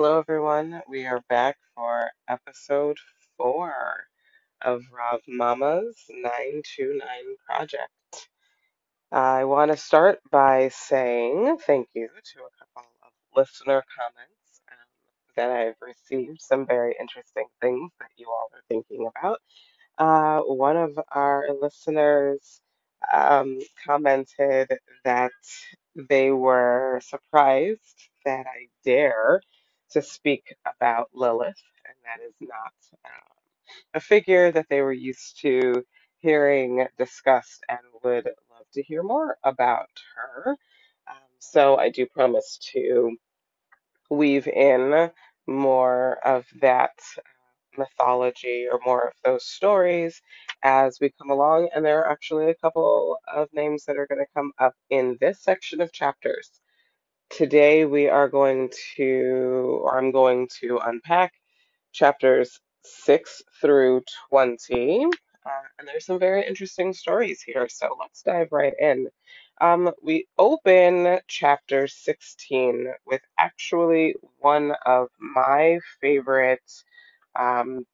Hello, everyone. We are back for episode four of Rav Mama's 929 Project. I want to start by saying thank you to a couple of listener comments um, that I've received, some very interesting things that you all are thinking about. Uh, one of our listeners um, commented that they were surprised that I dare to speak about Lilith, and that is not um, a figure that they were used to hearing discussed and would love to hear more about her. Um, so I do promise to weave in more of that mythology or more of those stories as we come along. And there are actually a couple of names that are going to come up in this section of chapters. Today we are going to, or I'm going to unpack chapters 6 through 20. Uh, and there's some very interesting stories here, so let's dive right in. Um, we open chapter 16 with actually one of my favorite um,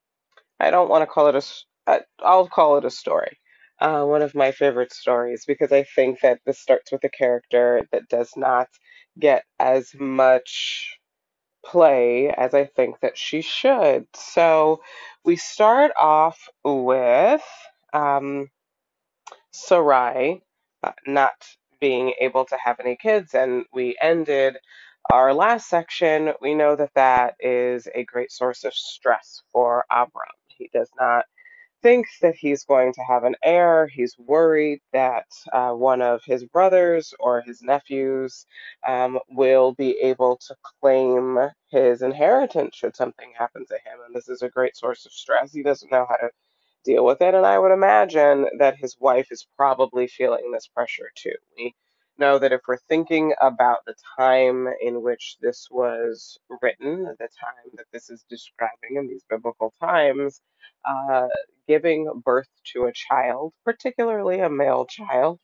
I don't want to call it a, uh, I'll call it a story. Uh, one of my favorite stories because I think that this starts with a character that does not get as much play as I think that she should. So we start off with um, Sarai uh, not being able to have any kids, and we ended our last section. We know that that is a great source of stress for Abram. He does not thinks that he's going to have an heir. He's worried that uh, one of his brothers or his nephews um, will be able to claim his inheritance should something happen to him. And this is a great source of stress. He doesn't know how to deal with it. And I would imagine that his wife is probably feeling this pressure too. Know that if we're thinking about the time in which this was written, the time that this is describing in these biblical times, uh, giving birth to a child, particularly a male child,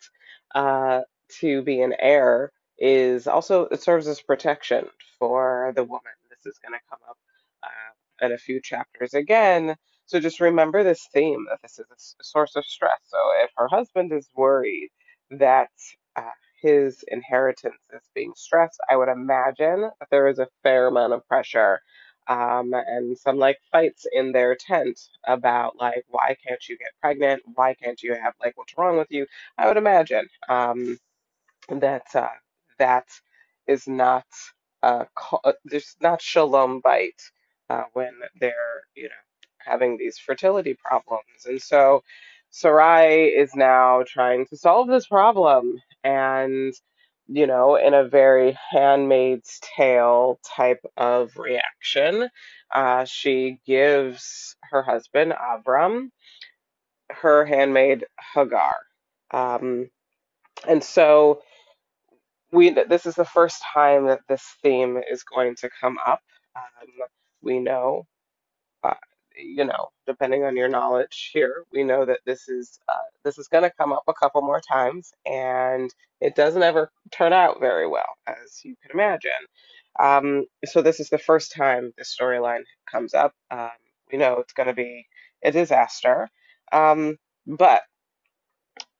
uh, to be an heir is also, it serves as protection for the woman. This is going to come up uh, in a few chapters again. So just remember this theme that this is a source of stress. So if her husband is worried that his inheritance is being stressed, I would imagine that there is a fair amount of pressure um, and some like fights in their tent about like why can't you get pregnant? Why can't you have like what's wrong with you? I would imagine um, that uh, that is not uh, there's not shalom bayit uh, when they're you know having these fertility problems, and so Sarai is now trying to solve this problem and you know, in a very handmaid's tale type of reaction. Uh, she gives her husband, Avram, her handmaid, Hagar. Um, and so we this is the first time that this theme is going to come up. Um, we know you know, depending on your knowledge here, we know that this is uh, this is going to come up a couple more times, and it doesn't ever turn out very well, as you can imagine. Um, so this is the first time this storyline comes up. Um, we know it's going to be a disaster, um, but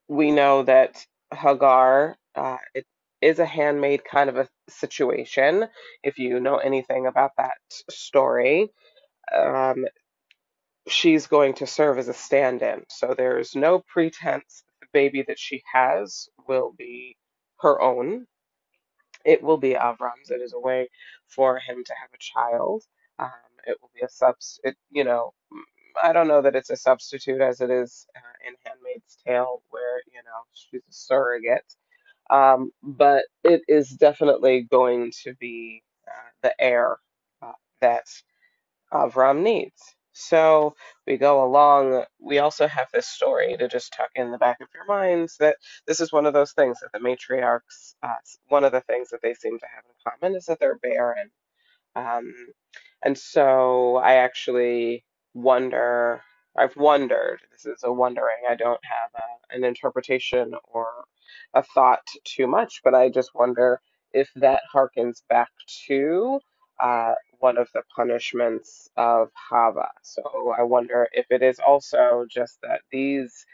we know that Hagar uh, it is a handmaid kind of a situation. If you know anything about that story, um, she's going to serve as a stand in. So there's no pretense that the baby that she has will be her own. It will be Avram's. It is a way for him to have a child. Um, it will be a subs. It, you know, I don't know that it's a substitute as it is uh, in Handmaid's Tale, where you know she's a surrogate. Um, but it is definitely going to be uh, the heir uh, that Avram needs. So we go along. We also have this story to just tuck in the back of your minds that this is one of those things that the matriarchs, uh, one of the things that they seem to have in common is that they're barren. Um, and so I actually wonder, I've wondered, this is a wondering, I don't have a, an interpretation or a thought too much, but I just wonder if that harkens back to uh, one of the punishments of Hava. So I wonder if it is also just that these,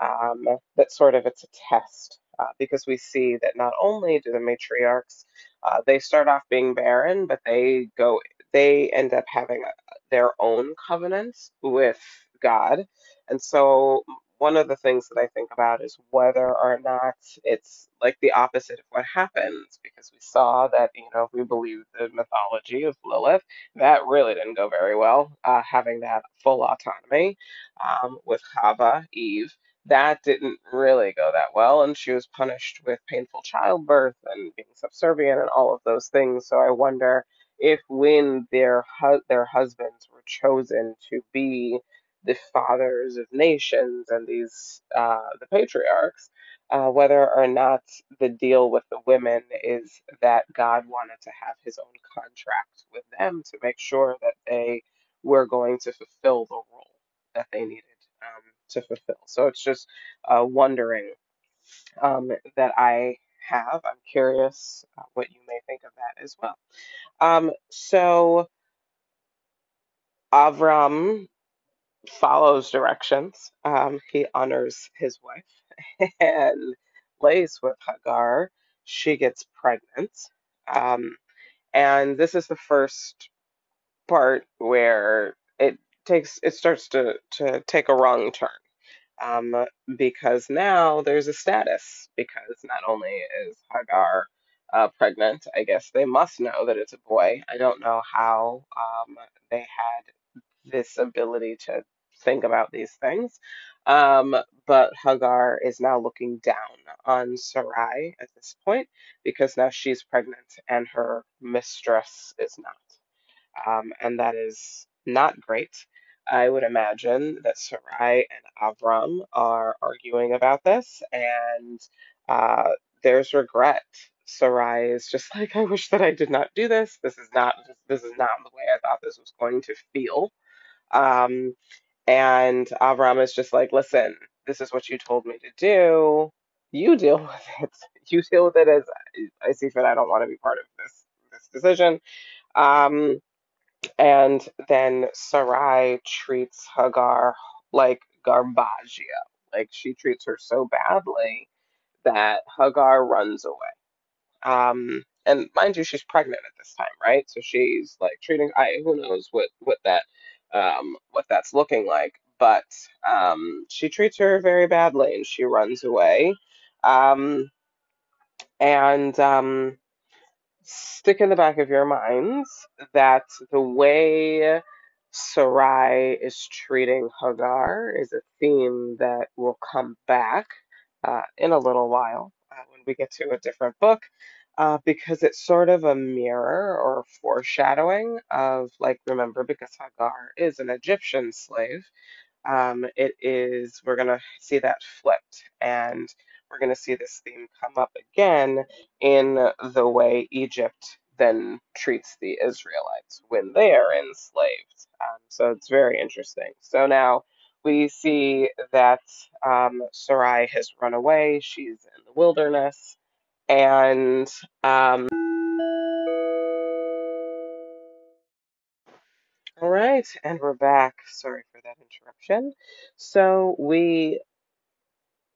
um, that sort of it's a test. Uh, because we see that not only do the matriarchs, uh, they start off being barren, but they go, they end up having a, their own covenants with God. And so one of the things that I think about is whether or not it's like the opposite of what happens, because we saw that, you know, if we believe the mythology of Lilith, that really didn't go very well, uh, having that full autonomy um, with Hava, Eve. That didn't really go that well, and she was punished with painful childbirth and being subservient and all of those things. So I wonder if when their hu- their husbands were chosen to be the fathers of nations and these uh, the patriarchs, uh, whether or not the deal with the women is that God wanted to have His own contract with them to make sure that they were going to fulfill the role that they needed um, to fulfill. So it's just uh, wondering um, that I have. I'm curious uh, what you may think of that as well. Um, so Avram follows directions. Um, he honors his wife and lays with Hagar. She gets pregnant. Um, and this is the first part where it takes it starts to to take a wrong turn. Um, because now there's a status because not only is Hagar uh, pregnant, I guess they must know that it's a boy. I don't know how um, they had this ability to think about these things. Um, but Hagar is now looking down on Sarai at this point because now she's pregnant and her mistress is not. Um, and that is not great. I would imagine that Sarai and Avram are arguing about this, and uh, there's regret. Sarai is just like, I wish that I did not do this. This is not this is not the way I thought this was going to feel. Um, and Avram is just like, listen, this is what you told me to do. You deal with it. You deal with it as I see fit. I don't want to be part of this this decision. Um, and then Sarai treats Hagar like Garbagia. Like she treats her so badly that Hagar runs away. Um, and mind you, she's pregnant at this time, right? So she's like treating. I who knows what what that um what that's looking like, but um she treats her very badly, and she runs away. Um, and um stick in the back of your minds that the way Sarai is treating Hagar is a theme that will come back uh, in a little while uh, when we get to a different book. Uh, because it's sort of a mirror or foreshadowing of, like, remember, because Hagar is an Egyptian slave, um, it is we're going to see that flipped and we're going to see this theme come up again in the way Egypt then treats the Israelites when they are enslaved. Um, so it's very interesting. So now we see that um, Sarai has run away. She's in the wilderness. And um, all right, and we're back. Sorry for that interruption. So we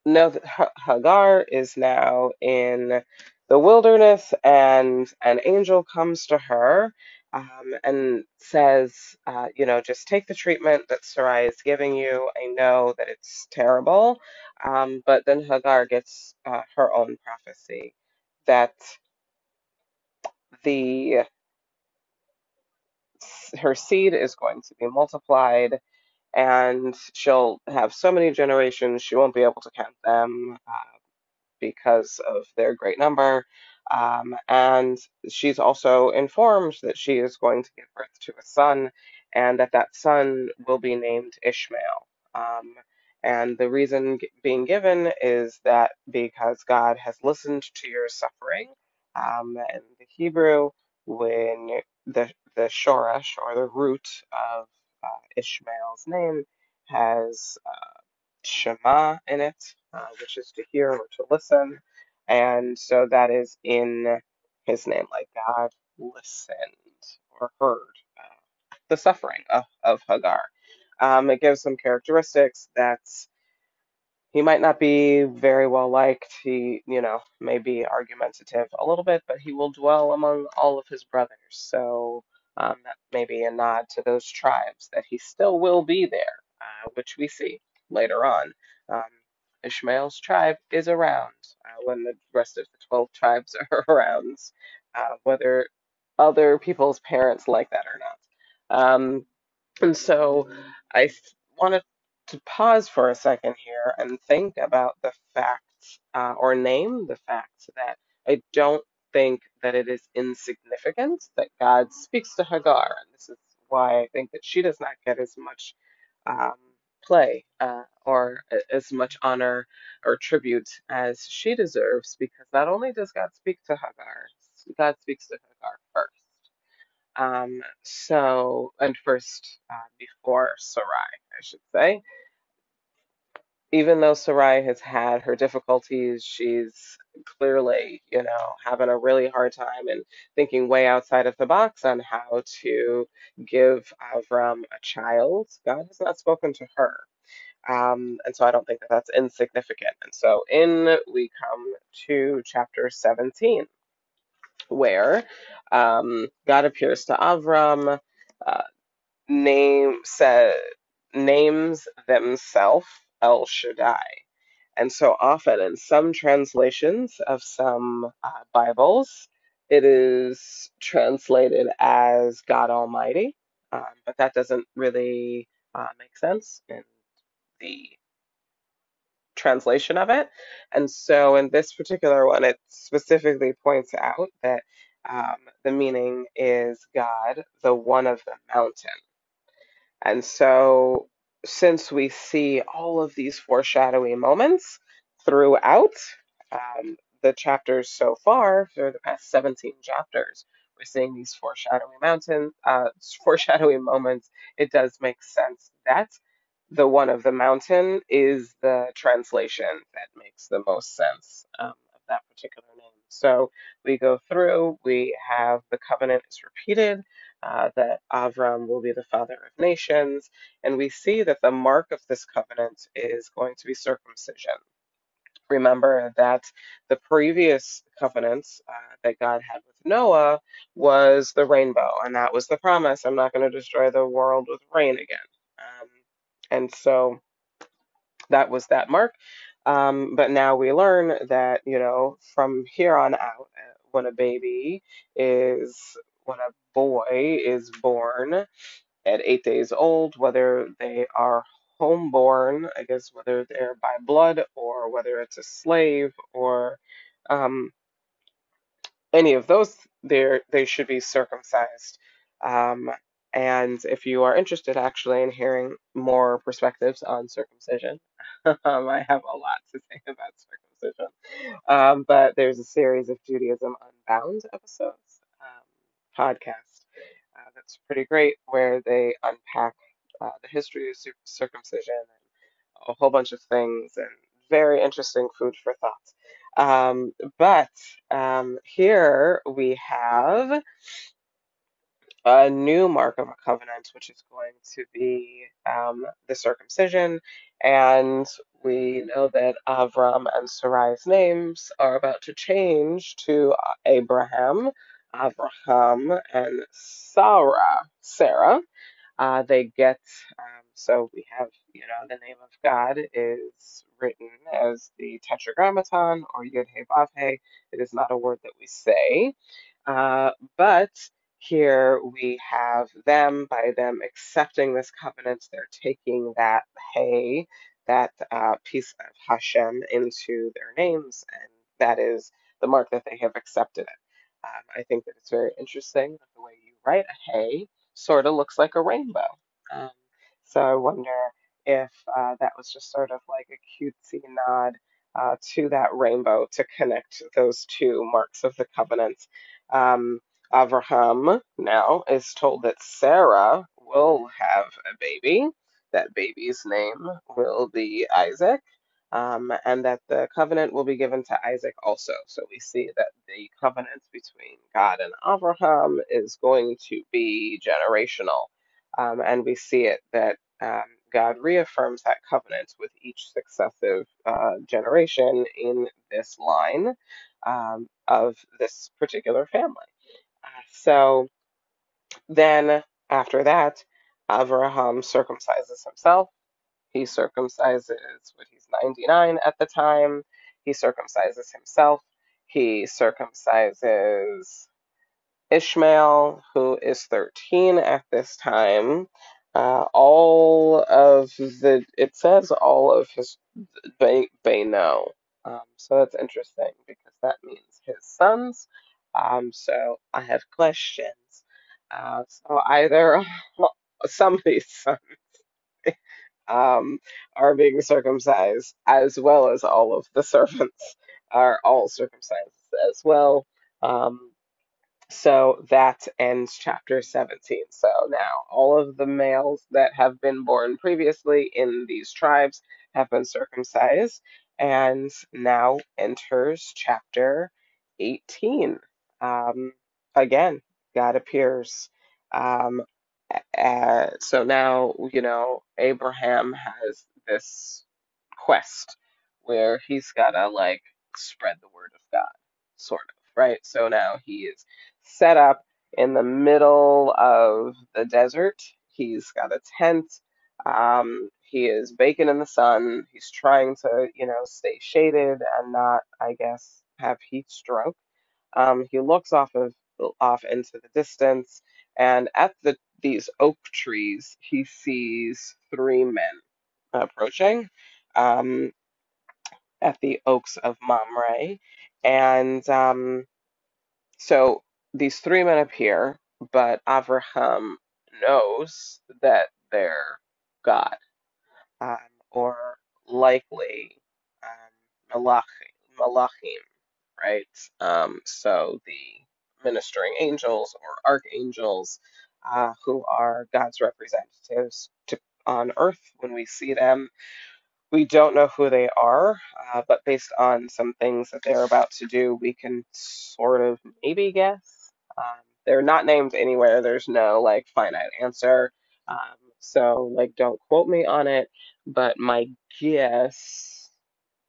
know that Hagar is now in the wilderness, and an angel comes to her um, and says, uh, You know, just take the treatment that Sarai is giving you. I know that it's terrible. Um, but then Hagar gets uh, her own prophecy that the her seed is going to be multiplied and she'll have so many generations she won't be able to count them Uh, because of their great number. Um, and she's also informed that she is going to give birth to a son and that that son will be named Ishmael. Um, and the reason being given is that because God has listened to your suffering. Um, in the Hebrew, when the the shoresh or the root of uh, Ishmael's name has uh, Shema in it, uh, which is to hear or to listen. And so that is in his name, like God listened or heard uh, the suffering of, of Hagar. Um, it gives some characteristics that he might not be very well liked. He, you know, may be argumentative a little bit, but he will dwell among all of his brothers. So um, that may be a nod to those tribes that he still will be there, uh, which we see later on. Um, Ishmael's tribe is around uh, when the rest of the 12 tribes are around, uh, whether other people's parents like that or not. Um, and so I th- wanted to pause for a second here and think about the fact, uh, or name the fact, that I don't think that it is insignificant that God speaks to Hagar. And this is why I think that she does not get as much um, play uh, or a- as much honor or tribute as she deserves, because not only does God speak to Hagar, God speaks to Hagar first. Um, so, and first, uh, before Sarai, I should say. Even though Sarai has had her difficulties, she's clearly, you know, having a really hard time and thinking way outside of the box on how to give Avram a child. God has not spoken to her. Um, and so I don't think that that's insignificant. And so in we come to chapter 17, where um, God appears to Avram. uh, name said names themselves El Shaddai. And so often in some translations of some uh, Bibles, it is translated as God Almighty, um, but that doesn't really uh, make sense in the translation of it. And so in this particular one, it specifically points out that um, the meaning is God, the one of the mountain. And so, since we see all of these foreshadowing moments throughout um, the chapters so far, for the past 17 chapters, we're seeing these foreshadowing mountain, uh, foreshadowing moments. It does make sense that the one of the mountain is the translation that makes the most sense um, of that particular name. So we go through, we have the covenant is repeated uh, that Avram will be the father of nations. And we see that the mark of this covenant is going to be circumcision. Remember that the previous covenant uh, that God had with Noah was the rainbow, and that was the promise I'm not going to destroy the world with rain again. Um, and so that was that mark. Um, but now we learn that, you know, from here on out, uh, when a baby is, when a boy is born at eight days old, whether they are homeborn, I guess, whether they're by blood or whether it's a slave or um, any of those, they they should be circumcised. Um, and if you are interested actually in hearing more perspectives on circumcision, um, I have a lot to say about circumcision. Um, but there's a series of Judaism Unbound episodes, podcast uh, that's pretty great where they unpack uh, the history of circumcision and a whole bunch of things and very interesting food for thought. Um, but um, here we have a new mark of a covenant, which is going to be um, the circumcision. And we know that Avram and Sarai's names are about to change to Abraham, Avraham, and Sarah. Sarah. Uh, they get, um, so we have, you know, the name of God is written as the Tetragrammaton or Yud He Vav. It is not a word that we say. Uh, but here we have them, by them accepting this covenant, they're taking that Hey, that uh, piece of Hashem into their names, and that is the mark that they have accepted it. Um, I think that it's very interesting that the way you write a Hey sort of looks like a rainbow. Um, so I wonder if uh, that was just sort of like a cutesy nod uh, to that rainbow to connect those two marks of the covenant. Um, Abraham now is told that Sarah will have a baby. That baby's name will be Isaac. Um, and that the covenant will be given to Isaac also. So we see that the covenant between God and Abraham is going to be generational. Um, and we see it that um, God reaffirms that covenant with each successive uh, generation in this line um, of this particular family. Uh, so then after that, Abraham circumcises himself he circumcises when he's 99 at the time. He circumcises himself. He circumcises Ishmael, who is 13 at this time. Uh, all of the, it says all of his Beno. Um, so that's interesting because that means his sons. Um, so I have questions. Uh, so either some of these sons um, are being circumcised, as well as all of the servants are all circumcised as well. Um, so that ends chapter 17. So now all of the males that have been born previously in these tribes have been circumcised, and now enters chapter 18. Um, again, God appears. Um, so now, you know, Abraham has this quest where he's got to like spread the word of God, sort of, right? So now he is set up in the middle of the desert. He's got a tent. Um, he is baking in the sun. He's trying to, you know, stay shaded and not, I guess, have heat stroke. Um, he looks off of off into the distance, and at the these oak trees, he sees three men approaching um, at the oaks of Mamre, and um, so these three men appear, but Avraham knows that they're God, um, or likely um, Malachim, Malachim, right? Um, so the ministering angels or archangels, uh, who are God's representatives to on earth when we see them we don't know who they are, uh, but based on some things that they're about to do, we can sort of maybe guess. Um, they're not named anywhere. There's no like finite answer. Um, so like don't quote me on it, but my guess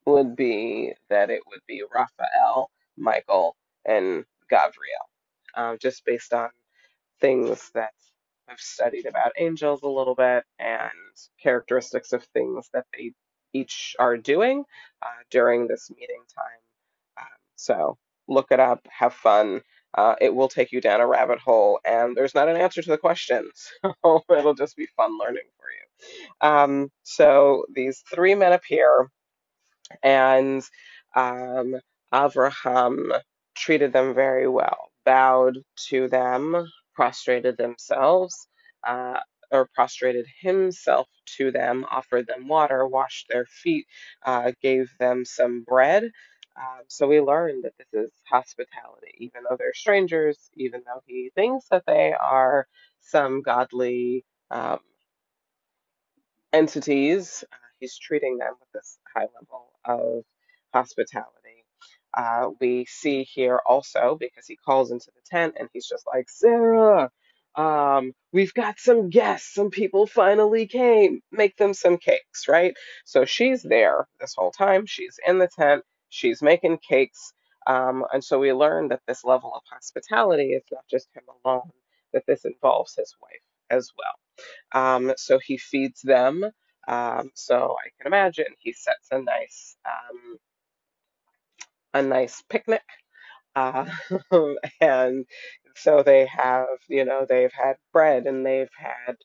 would be that it would be Raphael, Michael, and Gabriel, um, just based on things that I've studied about angels a little bit and characteristics of things that they each are doing uh, during this meeting time. Um, so look it up, have fun. Uh, it will take you down a rabbit hole, and there's not an answer to the questions. So it'll just be fun learning for you. Um, so these three men appear and um, Avraham treated them very well, bowed to them, prostrated themselves, uh, or prostrated himself to them, offered them water, washed their feet, uh, gave them some bread. Um, so we learned that this is hospitality, even though they're strangers, even though he thinks that they are some godly um, entities. Uh, he's treating them with this high level of hospitality. Uh, we see here also because he calls into the tent and he's just like, Sarah, um, we've got some guests. Some people finally came. Make them some cakes, right? So she's there this whole time. She's in the tent. She's making cakes. Um, and so we learn that this level of hospitality is not just him alone, that this involves his wife as well. Um, so he feeds them. Um, so I can imagine he sets a nice um, a nice picnic. Uh, and so they have, you know, they've had bread and they've had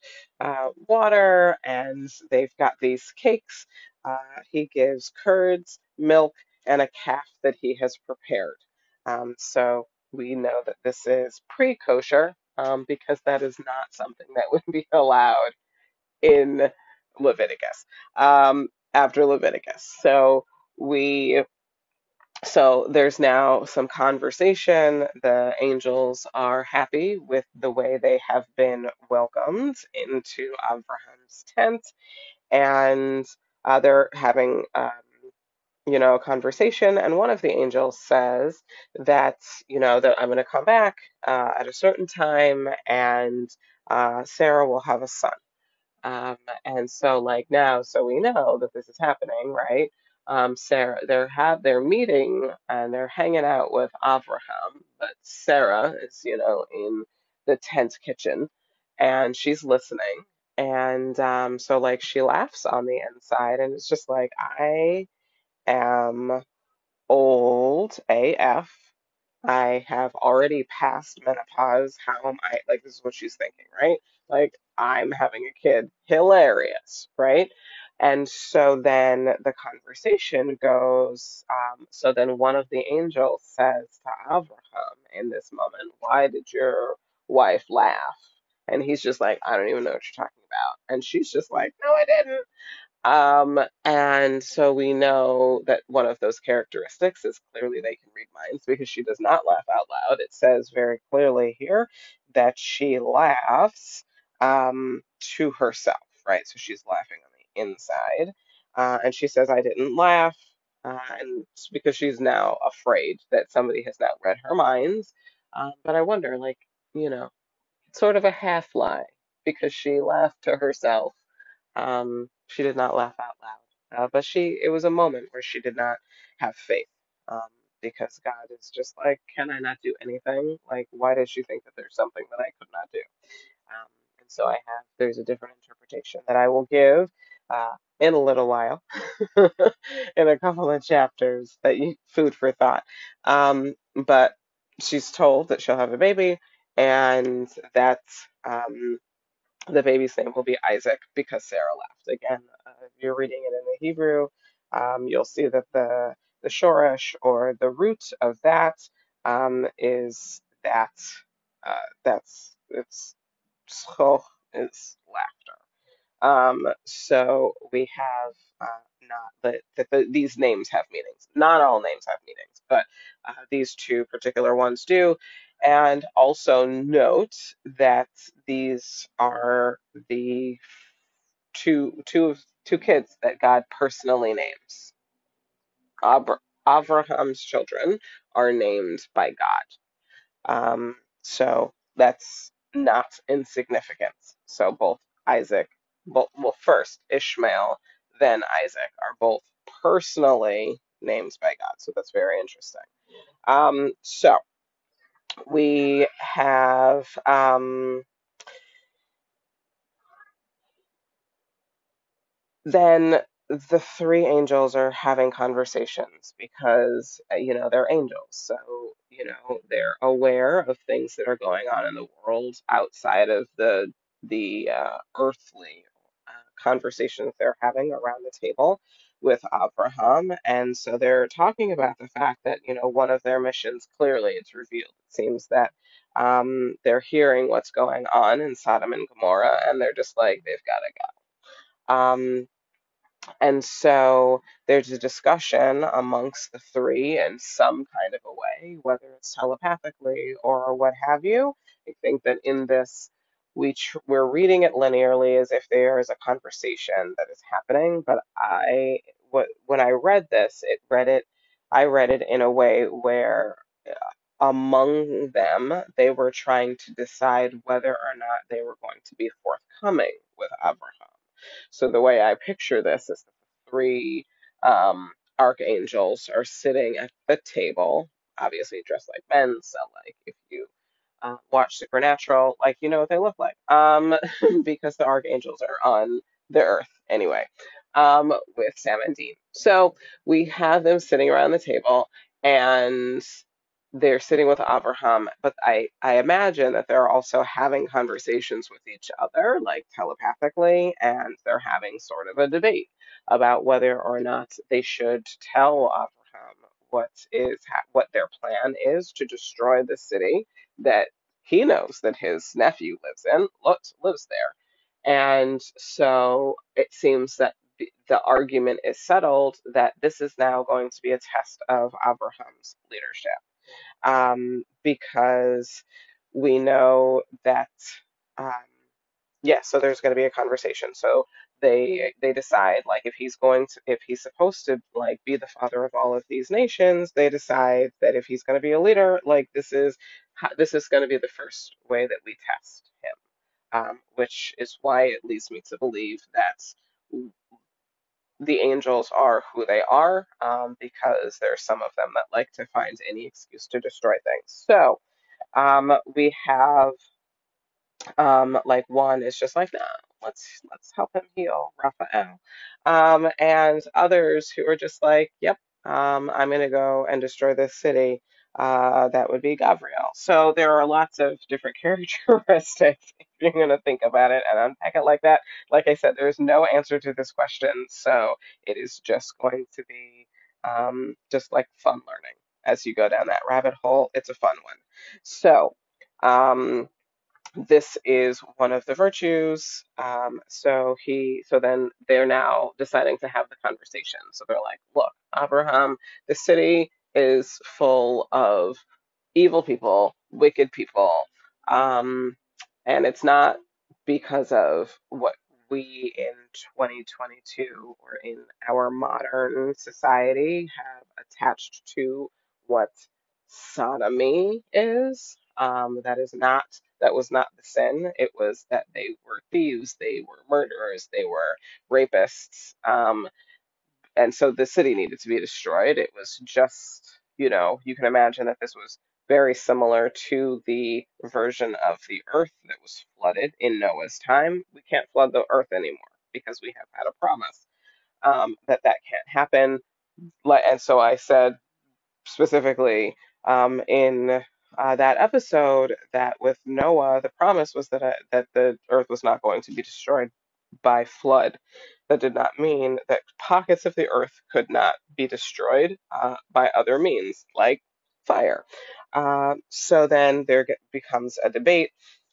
uh, water and they've got these cakes. Uh, he gives curds, milk, and a calf that he has prepared. Um, so we know that this is pre kosher um, because that is not something that would be allowed in Leviticus, um, after Leviticus. So we so there's now some conversation. The angels are happy with the way they have been welcomed into Abraham's tent, and uh, they're having um, you know, a conversation, and one of the angels says that, you know, that I'm going to come back uh, at a certain time, and uh, Sarah will have a son. Um, and so like now, so we know that this is happening, right? Um, Sarah, they're have they're meeting and they're hanging out with Avraham, but Sarah is, you know, in the tent kitchen and she's listening. And um, so like she laughs on the inside and it's just like I am old AF. I have already passed menopause. How am I? Like, this is what she's thinking, right? Like, I'm having a kid. Hilarious, right? And so then the conversation goes, um, so then one of the angels says to Abraham in this moment, Why did your wife laugh? And he's just like, I don't even know what you're talking about. And she's just like, No, I didn't. Um, and so we know that one of those characteristics is clearly they can read minds because she does not laugh out loud. It says very clearly here that she laughs um, to herself, right? So she's laughing on inside. Uh, and she says, I didn't laugh. Uh, and because she's now afraid that somebody has now read her minds. Uh, but I wonder, like, you know, sort of a half lie because she laughed to herself um, she did not laugh out loud, uh, but she it was a moment where she did not have faith, um, because God is just like, can I not do anything? Like, why does she think that there's something that I could not do? Um, and so I have there's a different interpretation that I will give uh, in a little while, in a couple of chapters that you food for thought. Um, but she's told that she'll have a baby, and that. Um, the baby's name will be Isaac because Sarah left. Again, uh, if you're reading it in the Hebrew, um, you'll see that the the shoresh or the root of that um, is that uh, that's it's is laughter. Um, so we have uh, not that the, these names have meanings. Not all names have meanings, but uh, these two particular ones do. And also note that these are the two two two kids that God personally names. Abra- Abraham's children are named by God. Um, so that's not insignificant. So both Isaac, well, first Ishmael, then Isaac are both personally named by God. So that's very interesting. Um, so we have um, then the three angels are having conversations because uh, you know they're angels so you know they're aware of things that are going on in the world outside of the the uh, earthly conversations they're having around the table with Abraham. And so they're talking about the fact that you know one of their missions clearly it's revealed. It seems that um, they're hearing what's going on in Sodom and Gomorrah and they're just like they've got to go. Um, and so there's a discussion amongst the three in some kind of a way, whether it's telepathically or what have you. I think that in this, we tr- we're reading it linearly as if there is a conversation that is happening. But I, what, when I read this, it read it, I read it in a way where uh, among them, they were trying to decide whether or not they were going to be forthcoming with Abraham. So the way I picture this is the three um, archangels are sitting at the table, obviously dressed like men. So like if you uh, watch Supernatural, like you know what they look like, um, because the archangels are on the earth anyway, um, with Sam and Dean. So we have them sitting around the table and they're sitting with Abraham, but I, I imagine that they're also having conversations with each other, like telepathically, and they're having sort of a debate about whether or not they should tell Abraham what is what their plan is to destroy the city that he knows that his nephew lives in, lives, lives there. And so it seems that the, the argument is settled that this is now going to be a test of Abraham's leadership um, because we know that, um, yeah, so there's going to be a conversation. So they they decide like if he's going to if he's supposed to like be the father of all of these nations they decide that if he's going to be a leader like this is this is going to be the first way that we test him um, which is why it leads me to believe that the angels are who they are um, because there's some of them that like to find any excuse to destroy things. So um, we have um, like one is just like, no, let's let's help him heal, Raphael. Um, and others who are just like, yep, um, I'm gonna go and destroy this city. Uh, that would be Gabriel. So there are lots of different characteristics if you're gonna think about it and unpack it like that. Like I said, there is no answer to this question, so it is just going to be um, just like fun learning as you go down that rabbit hole. It's a fun one. So. Um, this is one of the virtues. Um, so he, so then they're now deciding to have the conversation. So they're like, look, Abraham, the city is full of evil people, wicked people. Um, and it's not because of what we in 2022 or in our modern society have attached to what sodomy is. Um, that is not, that was not the sin. It was that they were thieves, they were murderers, they were rapists. Um, and so the city needed to be destroyed. It was just, you know, you can imagine that this was very similar to the version of the earth that was flooded in Noah's time. We can't flood the earth anymore because we have had a promise um, that that can't happen. And so I said specifically um, in uh, that episode that with Noah, the promise was that uh, that the earth was not going to be destroyed by flood. That did not mean that pockets of the earth could not be destroyed uh, by other means, like fire. Uh, so then there becomes a debate,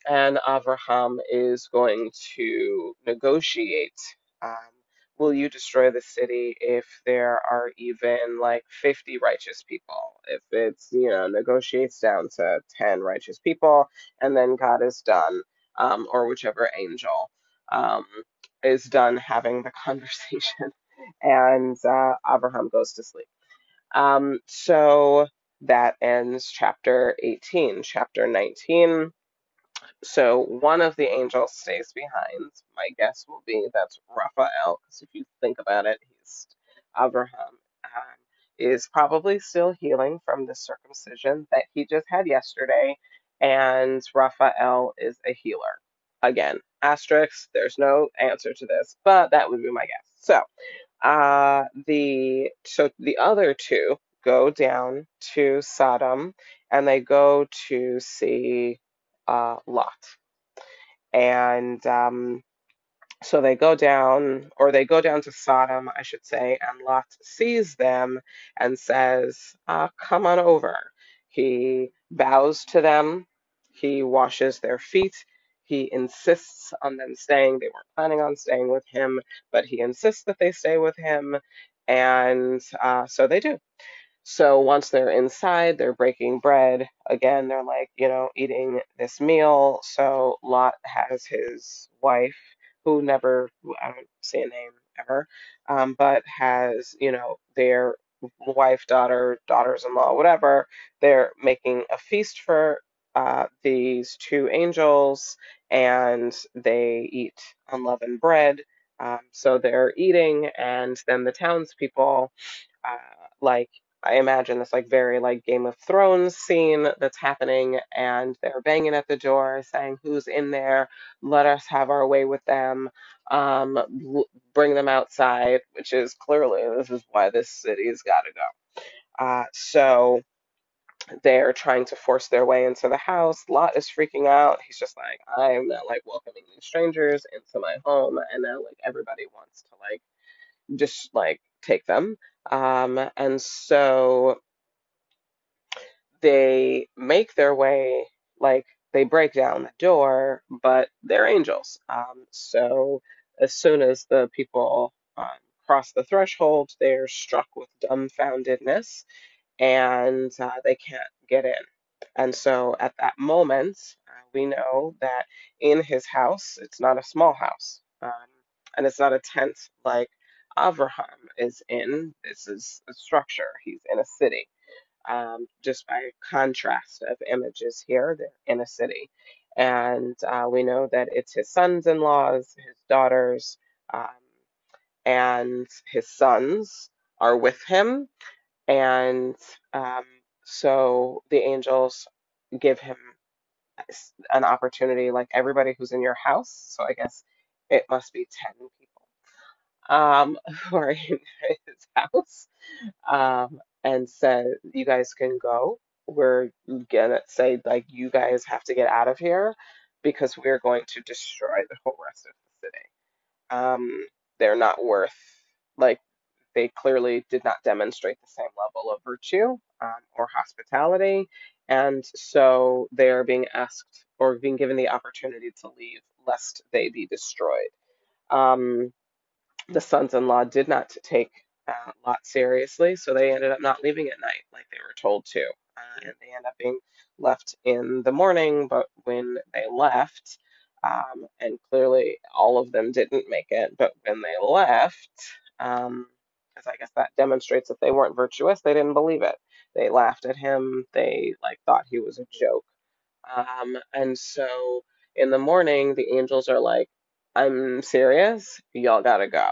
and Avraham is going to negotiate. Um, will you destroy the city if there are even like 50 righteous people? If it's, you know, negotiates down to 10 righteous people, and then God is done, um, or whichever angel um, is done having the conversation, and uh, Abraham goes to sleep. Um, so that ends chapter 18. Chapter 19 so one of the angels stays behind. My guess will be that's Raphael, because if you think about it, he's Abraham um, is probably still healing from the circumcision that he just had yesterday, and Raphael is a healer. Again, asterisk. There's no answer to this, but that would be my guess. So, uh, the so the other two go down to Sodom, and they go to see uh, Lot. And um, so they go down, or they go down to Sodom, I should say, and Lot sees them and says, uh, Come on over. He bows to them, he washes their feet. He insists on them staying. They weren't planning on staying with him, but he insists that they stay with him. And uh, so they do. So once they're inside, they're breaking bread. Again, they're like, you know, eating this meal. So Lot has his wife, who never, I don't say a name ever, um, but has, you know, their wife, daughter, daughters in law, whatever. They're making a feast for uh, these two angels and they eat unleavened bread. Um, so they're eating, and then the townspeople, uh, like I imagine this like very like Game of Thrones scene that's happening, and they're banging at the door saying, "Who's in there? Let us have our way with them. Um, bring them outside." Which is clearly this is why this city's got to go. Uh, so they're trying to force their way into the house. Lot is freaking out. He's just like, "I'm not like welcoming these strangers into my home," and now like everybody wants to like just like take them. Um, and so they make their way, like they break down the door, but they're angels. Um, so as soon as the people um, cross the threshold, they're struck with dumbfoundedness and uh, they can't get in. And so at that moment, uh, we know that in his house, it's not a small house. Um, and it's not a tent like Avraham is in. This is a structure. He's in a city. Um, just by contrast of images here, they're in a city. And uh, we know that it's his sons in laws, his daughters, um, and his sons are with him. And um, so the angels give him an opportunity, like everybody who's in your house. So I guess it must be 10 people um, who are in his house um, and said, You guys can go. We're gonna say, like, you guys have to get out of here because we're going to destroy the whole rest of the city. Um, they're not worth, like, they clearly did not demonstrate the same level of virtue um, or hospitality. And so they are being asked or being given the opportunity to leave lest they be destroyed. Um, the sons-in-law did not take uh, Lot seriously, so they ended up not leaving at night like they were told to, uh, and they end up being left in the morning. But when they left, um, and clearly all of them didn't make it, but when they left, um, because I guess that demonstrates that they weren't virtuous, they didn't believe it. They laughed at him. They like thought he was a joke. Um, and so in the morning, the angels are like, I'm serious. Y'all gotta go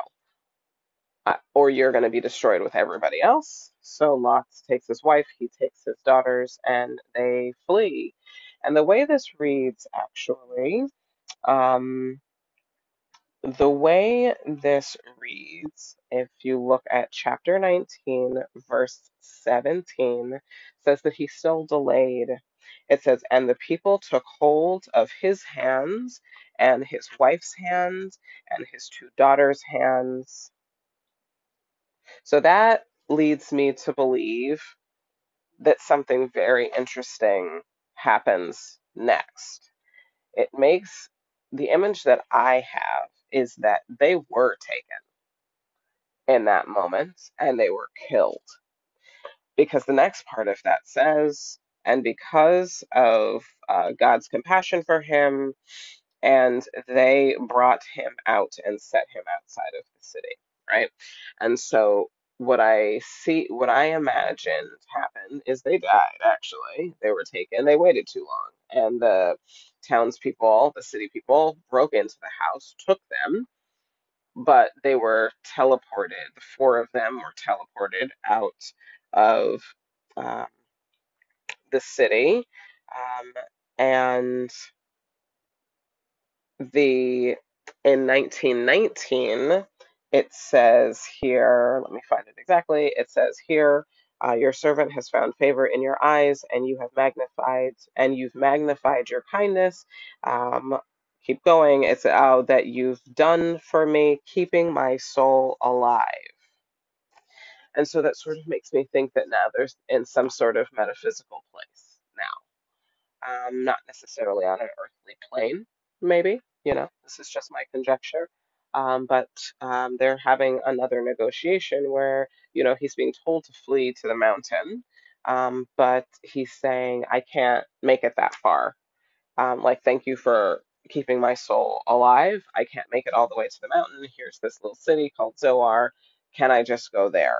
or you're going to be destroyed with everybody else. So Lot takes his wife, he takes his daughters, and they flee. And the way this reads, actually, um, the way this reads, if you look at chapter 19, verse 17, says that he still delayed. It says, And the people took hold of his hands, and his wife's hands, and his two daughters' hands So that leads me to believe that something very interesting happens next. It makes the image that I have is that they were taken in that moment and they were killed. Because the next part of that says, and because of uh, God's compassion for him, and they brought him out and set him outside of the city, right? And so what I see, what I imagined happened is they died, actually. They were taken, they waited too long. And the townspeople, the city people, broke into the house, took them, but they were teleported. The four of them were teleported out of um, the city. Um, and the in 1919 it says here let me find it exactly it says here uh, your servant has found favor in your eyes and you have magnified and you've magnified your kindness um, keep going it's oh that you've done for me keeping my soul alive and so that sort of makes me think that now there's in some sort of metaphysical place now um, not necessarily on an earthly plane, maybe. You know, this is just my conjecture. Um, but um, they're having another negotiation where, you know, he's being told to flee to the mountain, um, but he's saying, I can't make it that far. Um, like, thank you for keeping my soul alive. I can't make it all the way to the mountain. Here's this little city called Zoar. Can I just go there?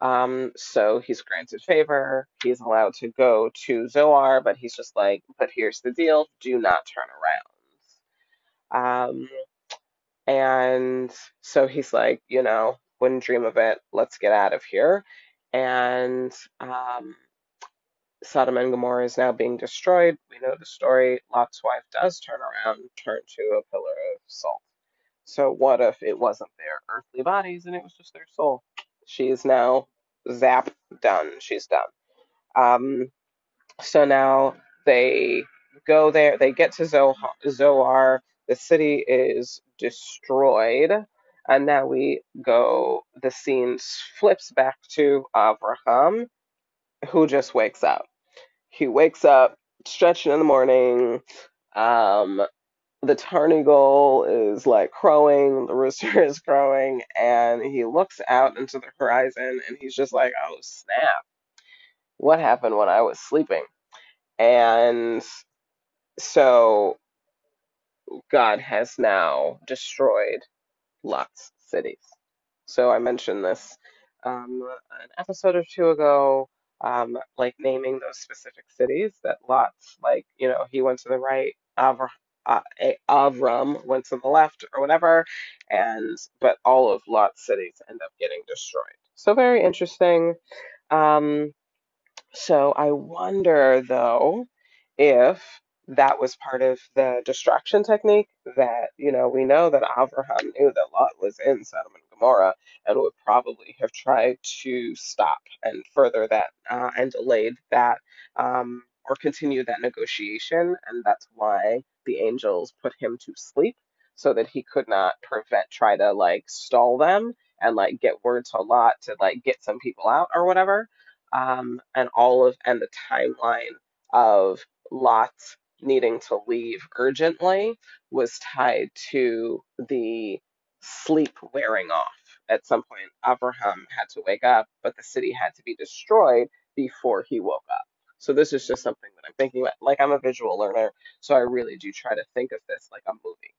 Um, so he's granted favor. He's allowed to go to Zoar, but he's just like, but here's the deal: do not turn around. Um, and so he's like, you know, wouldn't dream of it. Let's get out of here. And um, Sodom and Gomorrah is now being destroyed. We know the story. Lot's wife does turn around, turn to a pillar of salt. So what if it wasn't their earthly bodies and it was just their soul? She is now zap done. She's done. Um, so now they go there. They get to Zoar. The city is destroyed, and now we go. The scene flips back to Abraham, who just wakes up. He wakes up, stretching in the morning. Um, the tarnegol is like crowing, the rooster is crowing, and he looks out into the horizon and he's just like, oh snap, what happened when I was sleeping? And so God has now destroyed Lot's cities. So I mentioned this um, an episode or two ago, um, like naming those specific cities that Lot's, like, you know, he went to the right, uh, Avram went to the left or whatever, and but all of Lot's cities end up getting destroyed. So very interesting. Um, so I wonder though if that was part of the distraction technique that, you know, we know that Abraham knew that Lot was in Sodom and Gomorrah and would probably have tried to stop and further that uh, and delayed that um, or continue that negotiation. And that's why the angels put him to sleep so that he could not prevent, try to like stall them and like get word to Lot to like get some people out or whatever um, and all of and the timeline of Lot needing to leave urgently was tied to the sleep wearing off. At some point, Abraham had to wake up, but the city had to be destroyed before he woke up. So this is just something that I'm thinking about. Like I'm a visual learner, so I really do try to think of this like a movie.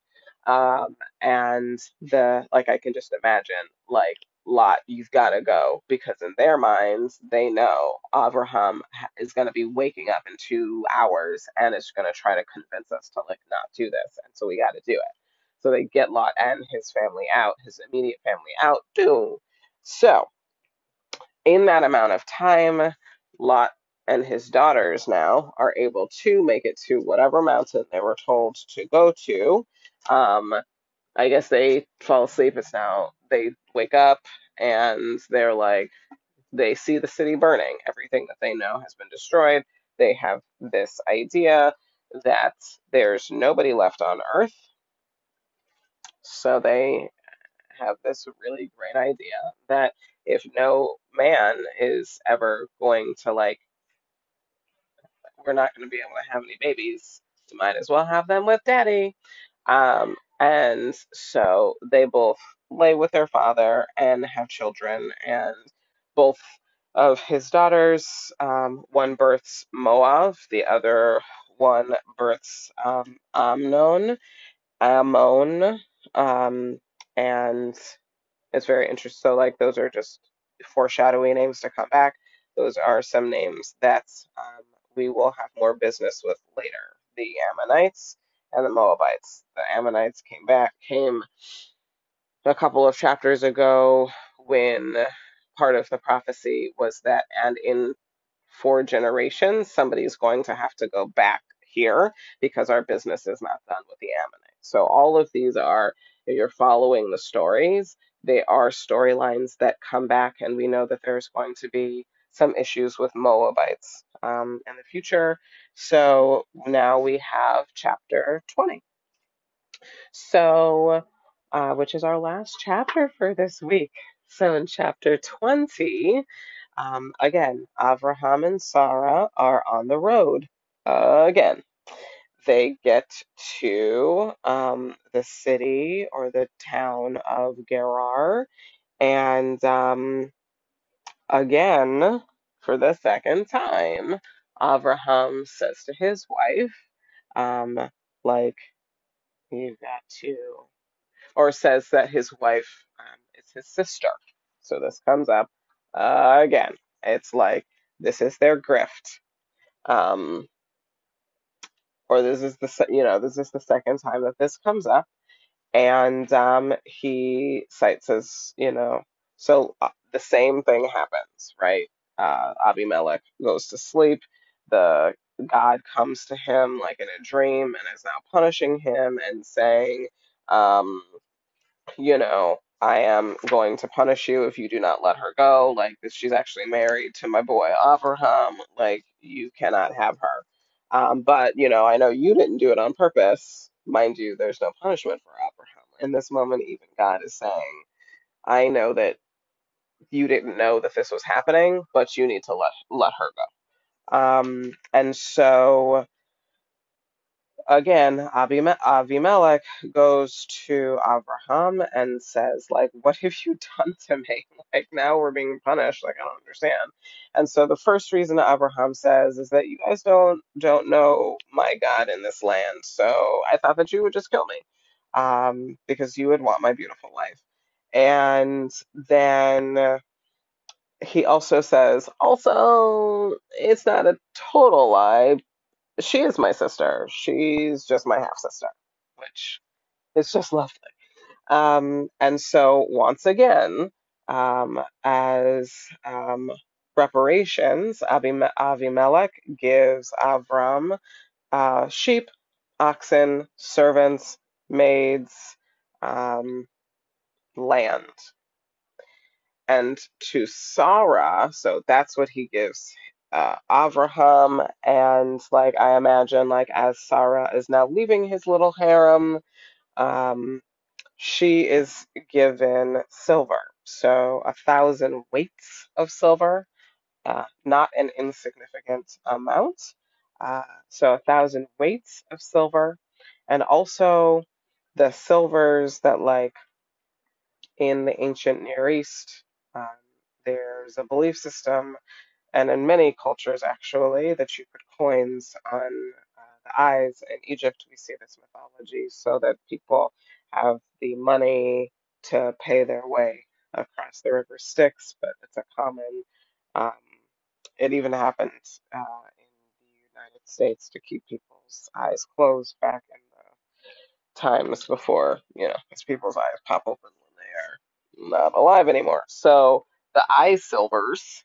Um, and the like I can just imagine like Lot, you've got to go because in their minds they know Abraham is going to be waking up in two hours and is going to try to convince us to like not do this, and so we got to do it. So they get Lot and his family out, his immediate family out. Boom. So in that amount of time, Lot and his daughters now are able to make it to whatever mountain they were told to go to. Um, I guess they fall asleep. It's now they wake up and they're like, they see the city burning. Everything that they know has been destroyed. They have this idea that there's nobody left on Earth. So they have this really great idea that if no man is ever going to like, we're not going to be able to have any babies, we might as well have them with daddy. Um, and so they both lay with their father and have children, and both of his daughters, um, one births Moab, the other one births um, Amnon, Ammon, um, and it's very interesting. So, like, those are just foreshadowing names to come back. Those are some names that um, we will have more business with later. The Ammonites and the Moabites. The Ammonites came back, came a couple of chapters ago when part of the prophecy was that, and in four generations, somebody's going to have to go back here because our business is not done with the Ammonites. So all of these are, if you're following the stories, they are storylines that come back, and we know that there's going to be some issues with Moabites um, in the future. So now we have chapter 20. So, uh, which is our last chapter for this week. So in chapter 20, um, again, Avraham and Sarah are on the road uh, again. They get to um, the city or the town of Gerar, and um, again, for the second time, Avraham says to his wife, um, like, you've got to, or says that his wife um, is his sister. So this comes up uh, again. It's like, this is their grift. Um, or this is the, you know, this is the second time that this comes up and um, he cites as you know so uh, the same thing happens right uh, abimelech goes to sleep the god comes to him like in a dream and is now punishing him and saying um, you know i am going to punish you if you do not let her go like she's actually married to my boy abraham like you cannot have her um, but you know, I know you didn't do it on purpose. Mind you, there's no punishment for Abraham. In this moment, even God is saying, I know that you didn't know that this was happening, but you need to let let her go. Um, and so again, Avimelech goes to Abraham and says, like, what have you done to me? Like, now we're being punished. Like, I don't understand. And so the first reason Abraham says is that you guys don't don't know my God in this land. So I thought that you would just kill me. um, because you would want my beautiful wife. And then he also says, also, it's not a total lie. She is my sister. She's just my half sister, which is just lovely. Um, and so, once again, um, as um, reparations, Avimelech gives Avram uh, sheep, oxen, servants, maids, um, land. And to Sarah, so that's what he gives uh, Avraham. And like I imagine, like as Sarah is now leaving his little harem, um, she is given silver. So a thousand weights of silver uh, not an insignificant amount. Uh, so a thousand weights of silver, and also the silvers that, like in the ancient Near East, um, there's a belief system and in many cultures actually that you put coins on uh, the eyes in egypt we see this mythology so that people have the money to pay their way across the river styx but it's a common um, it even happens uh, in the united states to keep people's eyes closed back in the times before, you know, people's eyes pop open when they are not alive anymore. So the eye silvers,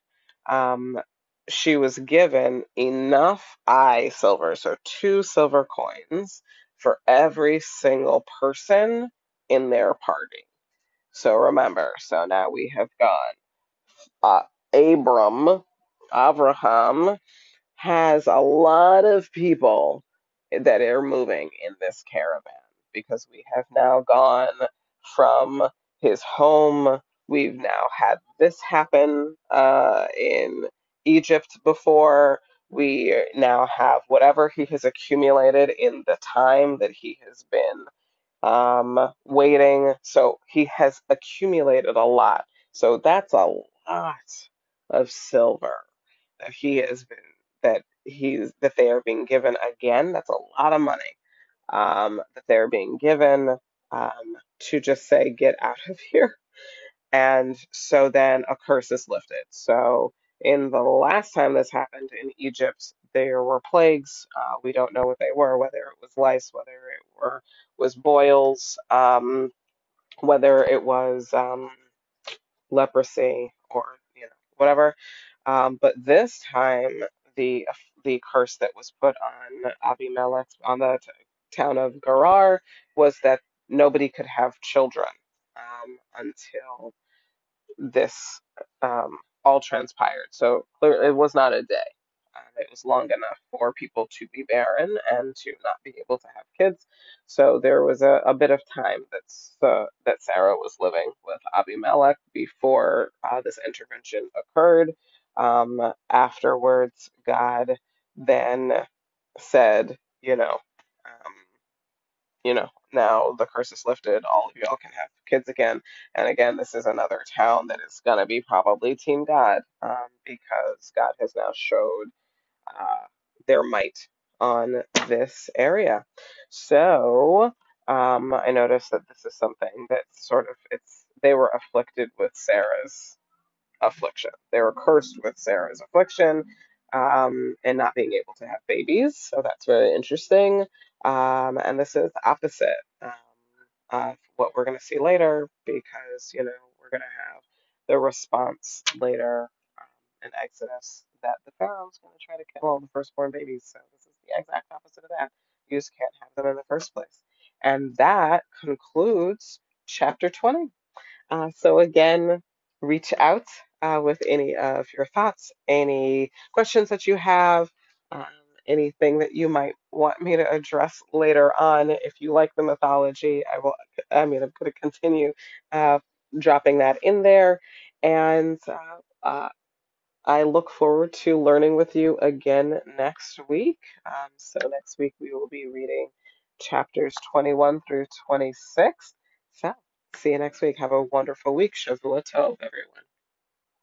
um, she was given enough eye silver, so two silver coins for every single person in their party. So remember, so now we have gone uh, Abram, Abraham, has a lot of people that are moving in this caravan because we have now gone from his home. We've now had this happen uh, in Egypt before. We now have whatever he has accumulated in the time that he has been um, waiting. So he has accumulated a lot. So that's a lot of silver that he has been that he's that they are being given again. That's a lot of money um, that they're being given um, to just say get out of here. And so then a curse is lifted. So in the last time this happened in Egypt, there were plagues. Uh, we don't know what they were, whether it was lice, whether it were was boils, um, whether it was um, leprosy or you know whatever. Um, but this time, the the curse that was put on Abimelech on the t- town of Gerar was that nobody could have children um, until this um, all transpired. So it was not a day. Um, it was long enough for people to be barren and to not be able to have kids. So there was a, a bit of time that's, uh, that Sarah was living with Abimelech before uh, this intervention occurred. Um, afterwards, God then said, you know, you know, now the curse is lifted, all of y'all can have kids again. And again, this is another town that is going to be probably Team God um, because God has now showed uh, their might on this area. So um, I noticed that this is something that sort of it's they were afflicted with Sarah's affliction. They were cursed with Sarah's affliction um, and not being able to have babies. So that's very interesting. Um, and this is opposite um, of what we're going to see later because, you know, we're going to have the response later um, in Exodus that the Pharaoh's going to try to kill all the firstborn babies. So this is the exact opposite of that. You just can't have them in the first place. And that concludes chapter 20. Uh, so again, reach out uh, with any of your thoughts, any questions that you have, um, anything that you might want me to address later on. If you like the mythology, I will. I mean, I'm going to continue uh, dropping that in there, and uh, uh, I look forward to learning with you again next week. Um, so next week we will be reading chapters 21 through 26. So see you next week. Have a wonderful week. Shavua tov, everyone.